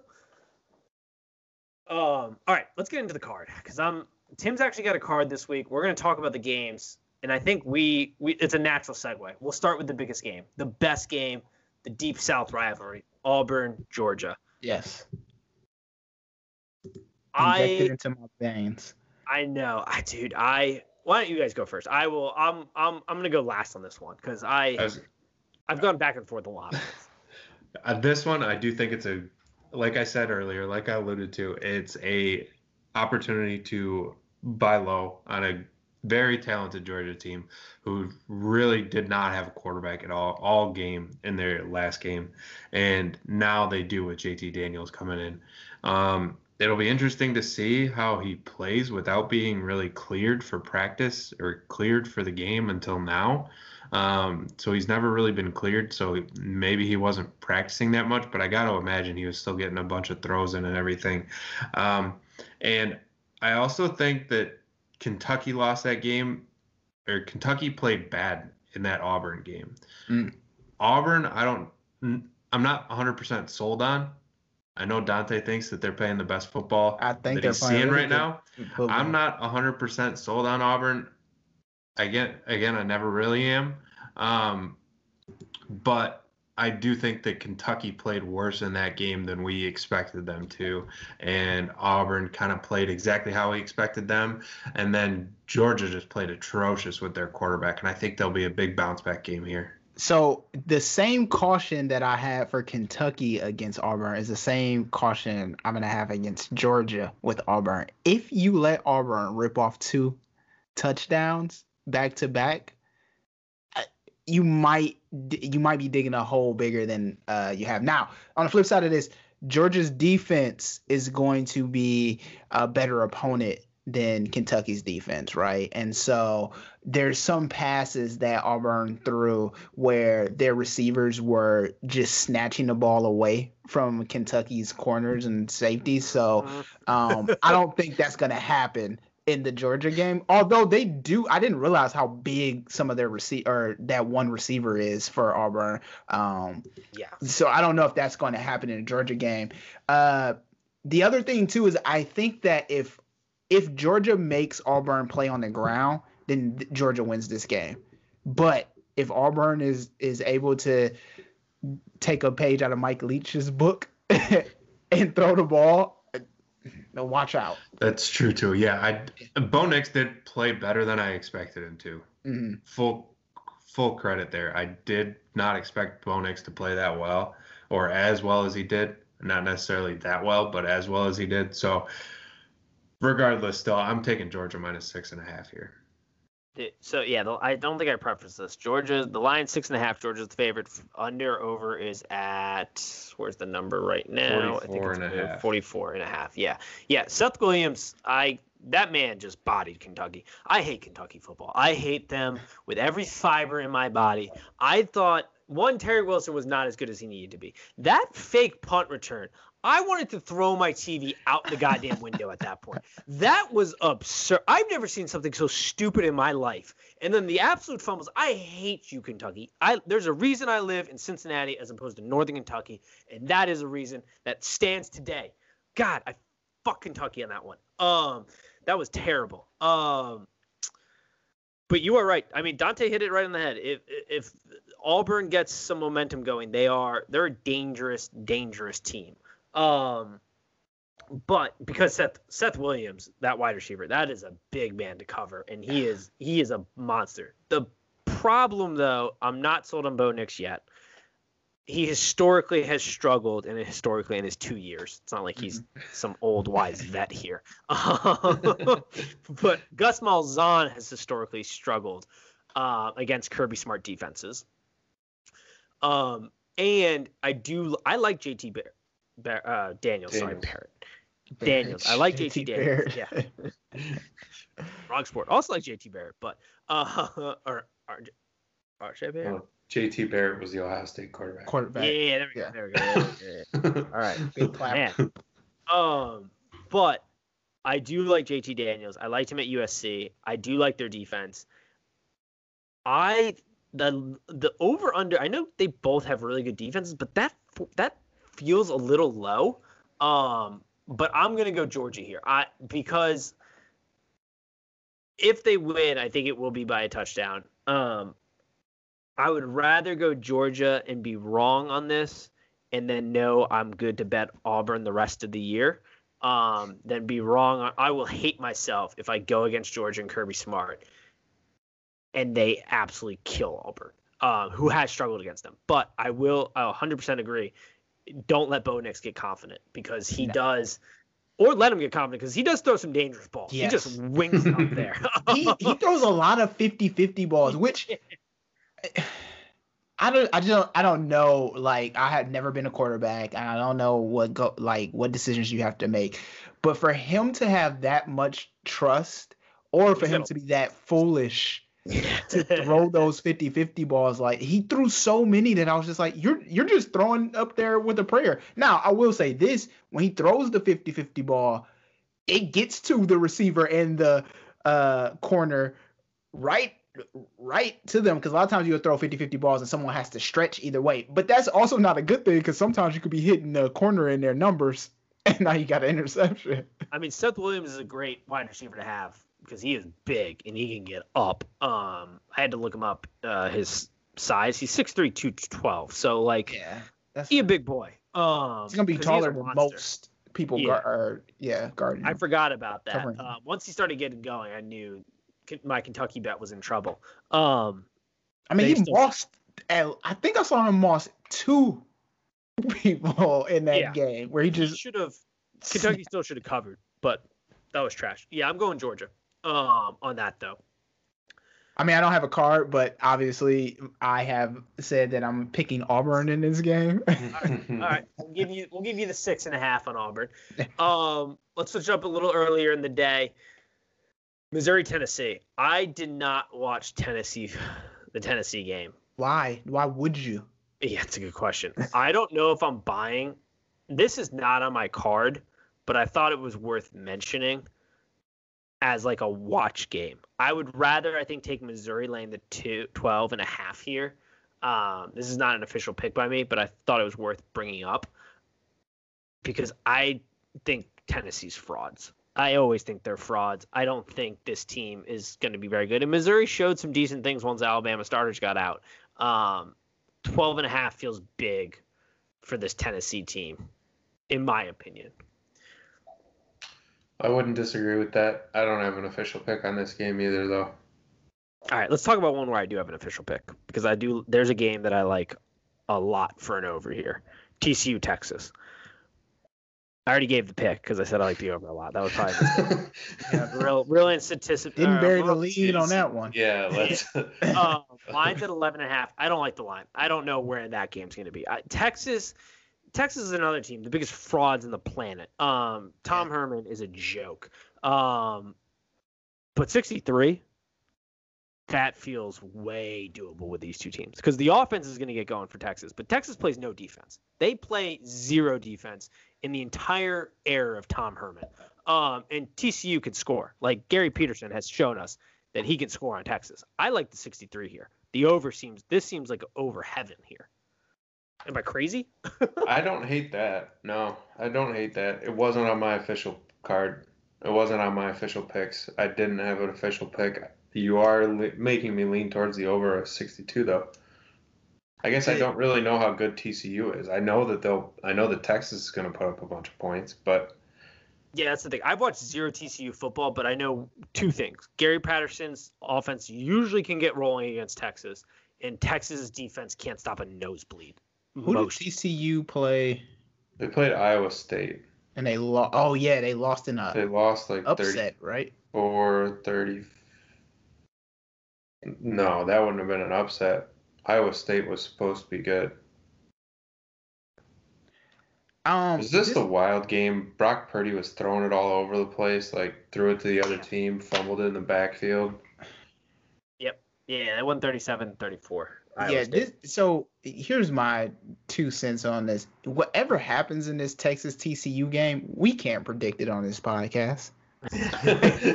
S1: All right, let's get into the card because I'm Tim's actually got a card this week. We're gonna talk about the games, and I think we we it's a natural segue. We'll start with the biggest game, the best game, the Deep South rivalry, Auburn, Georgia.
S2: Yes,
S1: I
S2: injected into my veins.
S1: I know, I dude, I why don't you guys go first? I will. I'm I'm I'm gonna go last on this one because I
S3: I was,
S1: I've gone back and forth a lot.
S3: uh, this one, I do think it's a, like I said earlier, like I alluded to, it's a opportunity to buy low on a very talented Georgia team who really did not have a quarterback at all all game in their last game, and now they do with JT Daniels coming in. Um, it'll be interesting to see how he plays without being really cleared for practice or cleared for the game until now. Um, so he's never really been cleared. So maybe he wasn't practicing that much, but I got to imagine he was still getting a bunch of throws in and everything. Um, and I also think that Kentucky lost that game, or Kentucky played bad in that Auburn game.
S2: Mm.
S3: Auburn, I don't, I'm not 100% sold on. I know Dante thinks that they're playing the best football
S2: I think
S3: that
S2: they're
S3: he's seeing right now.
S2: football.
S3: I'm not 100% sold on Auburn. Again, again, I never really am. Um, but I do think that Kentucky played worse in that game than we expected them to, and Auburn kind of played exactly how we expected them. And then Georgia just played atrocious with their quarterback, and I think there'll be a big bounce back game here.
S2: So the same caution that I had for Kentucky against Auburn is the same caution I'm gonna have against Georgia with Auburn. If you let Auburn rip off two touchdowns back to back, you might you might be digging a hole bigger than uh, you have now. On the flip side of this, Georgia's defense is going to be a better opponent than Kentucky's defense, right? And so there's some passes that Auburn threw where their receivers were just snatching the ball away from Kentucky's corners and safeties. So um, I don't think that's going to happen in the Georgia game. Although they do, I didn't realize how big some of their receiver or that one receiver is for Auburn. Um,
S1: yeah.
S2: so I don't know if that's going to happen in a Georgia game. Uh, the other thing too is I think that if if Georgia makes Auburn play on the ground, then Georgia wins this game. But if Auburn is is able to take a page out of Mike Leach's book and throw the ball, no, watch out.
S3: That's true too. Yeah, I Bo Nix did play better than I expected him to.
S2: Mm-hmm.
S3: Full full credit there. I did not expect Bo Nix to play that well or as well as he did. Not necessarily that well, but as well as he did. So regardless, still, I'm taking Georgia minus six and a half here.
S1: So yeah, the, I don't think I preface this. Georgia, the line six and a half. Georgia's the favorite. Under over is at where's the number right now?
S3: 44 and a half.
S1: 44 and a half. Yeah, yeah. Seth Williams, I that man just bodied Kentucky. I hate Kentucky football. I hate them with every fiber in my body. I thought one Terry Wilson was not as good as he needed to be. That fake punt return, I wanted to throw my TV out the goddamn window at that point. That was absurd. I've never seen something so stupid in my life. And then the absolute fumbles. I hate you, Kentucky. I there's a reason I live in Cincinnati as opposed to Northern Kentucky, and that is a reason that stands today. God, I fuck Kentucky on that one. Um, that was terrible. Um, but you are right. I mean, Dante hit it right on the head. If if Auburn gets some momentum going, they are they're a dangerous, dangerous team. Um, but because Seth Seth Williams, that wide receiver, that is a big man to cover, and he is he is a monster. The problem, though, I'm not sold on Bo Nix yet. He historically has struggled, and historically in his two years, it's not like he's some old wise vet here. but Gus Malzahn has historically struggled uh, against Kirby Smart defenses. Um, and I do I like JT Bear, Bear uh, Daniels, sorry,
S3: Daniels.
S1: Barrett. Daniels. I like JT Daniels. Yeah. Wrong sport. Also like JT Barrett, but uh or RJ, RJ Barrett.
S3: Well, JT Barrett was the Ohio State quarterback.
S2: Quarterback.
S1: yeah, there we
S2: Yeah.
S1: go. There we go. Yeah, yeah, yeah. All right.
S2: Big clap.
S1: Man. Um, but I do like JT Daniels. I liked him at USC. I do like their defense. I the the over under. I know they both have really good defenses, but that that feels a little low. Um, but I'm gonna go Georgia here. I because if they win, I think it will be by a touchdown. Um, I would rather go Georgia and be wrong on this and then know I'm good to bet Auburn the rest of the year. Um, than be wrong. I will hate myself if I go against Georgia and Kirby Smart and they absolutely kill Auburn, uh, who has struggled against them. But I will I 100% agree. Don't let Bo Nix get confident because he
S2: No.
S1: does, or let him get confident because he does throw some dangerous balls.
S2: Yes.
S1: He just wings up there.
S2: he, he throws a lot of 50-50 balls, which I don't I don't I don't know. Like I have never been a quarterback and I don't know what go like what decisions you have to make. But for him to have that much trust or for him to be that foolish to throw those 50-50 balls like he threw so many that I was just like you're you're just throwing up there with a prayer. Now, I will say this, when he throws the 50-50 ball, it gets to the receiver and the uh corner right right to them because a lot of times you'll throw 50-50 balls and someone has to stretch either way. But that's also not a good thing because sometimes you could be hitting the corner in their numbers and now you got an interception.
S1: I mean, Seth Williams is a great wide receiver to have because he is big and he can get up. Um, I had to look him up. Uh, his size, he's 6'3", 212. So like,
S2: Yeah. That's
S1: he a big boy. Um,
S2: he's gonna be taller than most people
S1: Yeah.
S2: guard are yeah, guarding.
S1: I forgot about that. Uh, once he started getting going, I knew my Kentucky bet was in trouble. Um,
S2: I mean, he
S1: still-
S2: lost. I think I saw him lost two people in that
S1: Yeah.
S2: game where he
S1: he
S2: just
S1: should have. Kentucky still should have covered, but that was trash. Yeah, I'm going Georgia. Um, on that though.
S2: I mean, I don't have a card, but obviously I have said that I'm picking Auburn in this game.
S1: All right, we'll give you we'll give you the six and a half on Auburn. Um, let's switch up a little earlier in the day. Missouri, Tennessee. I did not watch Tennessee, the Tennessee game.
S2: Why? Why would you?
S1: Yeah, it's a good question. I don't know if I'm buying. This is not on my card, but I thought it was worth mentioning as like a watch game. I would rather, I think, take Missouri laying the two, 12 and a half here. Um, this is not an official pick by me, but I thought it was worth bringing up because I think Tennessee's frauds. I always think they're frauds. I don't think this team is going to be very good. And Missouri showed some decent things once Alabama starters got out. Um, 12 and a half feels big for this Tennessee team, in my opinion.
S3: I wouldn't disagree with that. I don't have an official pick on this game either, though.
S1: All right, let's talk about one where I do have an official pick because I do. There's a game that I like a lot for an over here. TCU Texas. I already gave the pick because I said I like the over a lot. That was probably yeah, real, real anticipation.
S2: Didn't bury the lead on that one.
S3: Yeah, let's.
S1: um, line's at 11 and a half. I don't like the line. I don't know where that game's going to be. I, Texas, Texas is another team, the biggest frauds in the planet. Um, Tom Herman is a joke. Um, but 63, that feels way doable with these two teams because the offense is going to get going for Texas, but Texas plays no defense. They play zero defense in the entire era of Tom Herman. Um, and TCU can score. Like Gary Patterson has shown us that he can score on Texas. I like the 63 here. The over seems this seems like over heaven here. Am I crazy?
S3: I don't hate that. No, I don't hate that. It wasn't on my official card. It wasn't on my official picks. I didn't have an official pick. You are li- making me lean towards the over of 62 though. I guess I don't really know how good TCU is. I know that they'll. I know that Texas is going to put up a bunch of points, but
S1: yeah, that's the thing. I've watched zero TCU football, but I know two things. Gary Patterson's offense usually can get rolling against Texas, and Texas's defense can't stop a nosebleed.
S2: Who Most. did TCU play?
S3: They played Iowa State.
S2: And they lost. Oh yeah, they lost in a.
S3: They lost like
S2: upset, 30, right?
S3: Or thirty. No, that wouldn't have been an upset. Iowa State was supposed to be good. Um, is this, this the wild game? Brock Purdy was throwing it all over the place, like threw it to the other team, fumbled it in the backfield.
S1: Yep. Yeah, they won 37-34. Iowa
S2: yeah, this, so here's my two cents on this. Whatever happens in this Texas TCU game, we can't predict it on this podcast.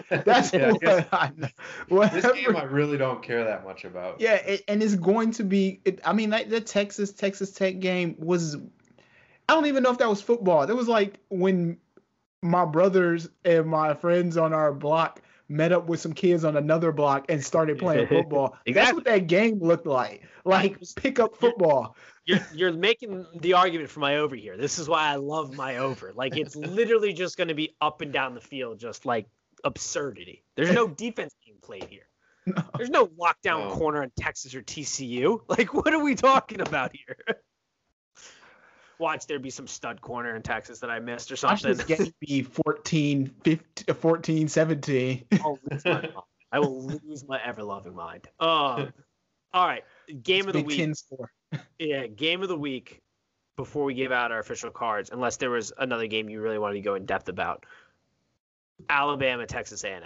S2: That's
S3: yeah, what I know. Whatever. This game I really don't care that much about.
S2: Yeah, it, and it's going to be. It, I mean, like the Texas Texas Tech game was. I don't even know if that was football. It was like when my brothers and my friends on our block met up with some kids on another block and started playing football. exactly. That's what that game looked like. Like pick up football
S1: you're you're making the argument for my over here. This is why I love my over. Like it's literally just going to be up and down the field, just like absurdity. There's no defense being played here. No. There's no lockdown no. corner in Texas or TCU. Like what are we talking about here? Watch there be some stud corner in Texas that I missed or something.
S2: Watch this game be 14, 15, 14 17.
S1: I will lose my ever loving mind. Uh, all right, game of the week yeah, game of the week before we give out our official cards, unless there was another game you really wanted to go in depth about. Alabama, Texas A&M.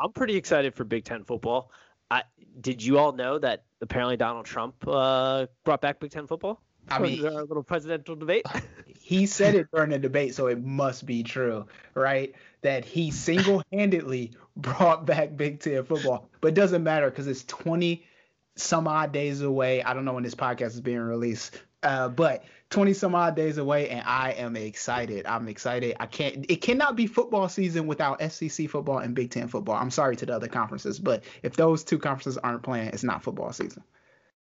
S1: I'm pretty excited for Big Ten football. I, did you all know that apparently Donald Trump uh, brought back Big Ten football?
S2: I mean,
S1: our little presidential debate.
S2: he said it during the debate, so it must be true, right? That he single-handedly brought back Big Ten football, but it doesn't matter because it's 20 some odd days away. I don't know when this podcast is being released, uh, but 20 some odd days away, and I am excited. I'm excited. I can't. It cannot be football season without SEC football and Big Ten football. I'm sorry to the other conferences, but if those two conferences aren't playing, it's not football season.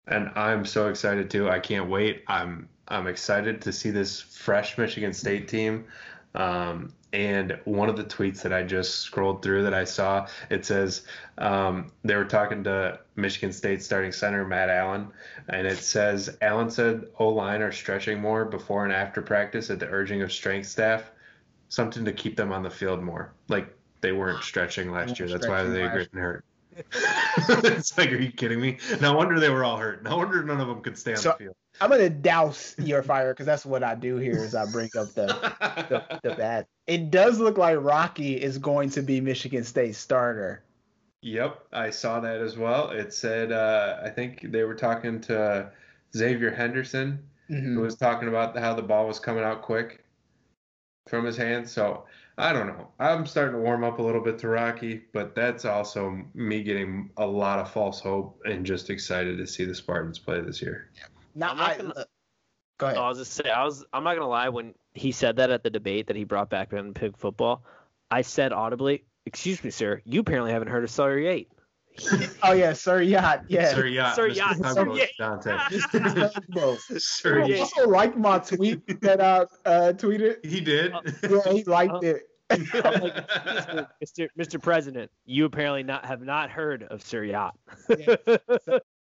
S3: And I'm so excited too. I can't wait. I'm I'm excited to see this fresh Michigan State team. Um, and one of the tweets that I just scrolled through that I saw, it says um, they were talking to Michigan State starting center Matt Allen, and it says Allen said O line are stretching more before and after practice at the urging of strength staff, something to keep them on the field more. Like they weren't stretching last year. That's why they were getting hurt. it's like, are you kidding me? No wonder they were all hurt. No wonder none of them could stay on so, the field.
S2: I'm gonna douse your fire because that's what I do here. Is I bring up the the, the bad. It does look like Rocky is going to be Michigan State starter.
S3: Yep, I saw that as well. It said uh, I think they were talking to Xavier Henderson, mm-hmm. who was talking about how the ball was coming out quick from his hands. So I don't know. I'm starting to warm up a little bit to Rocky, but that's also me getting a lot of false hope and just excited to see the Spartans play this year.
S2: Now, I'm not gonna, uh, go ahead.
S1: I was just say I was. I'm not gonna lie. When he said that at the debate that he brought back in pig football, I said audibly, "Excuse me, sir. You apparently haven't heard of Sir Yacht."
S2: Oh yeah, Sir Yacht. Yeah.
S3: Sir Yacht.
S1: Sir Yacht. Sir
S2: Yacht. Sir Yacht. also liked my tweet that I uh, tweeted.
S3: He did.
S2: yeah, he liked it.
S1: Mr. Mr. President, you apparently not have not heard of Sir Yacht. yeah.
S2: so,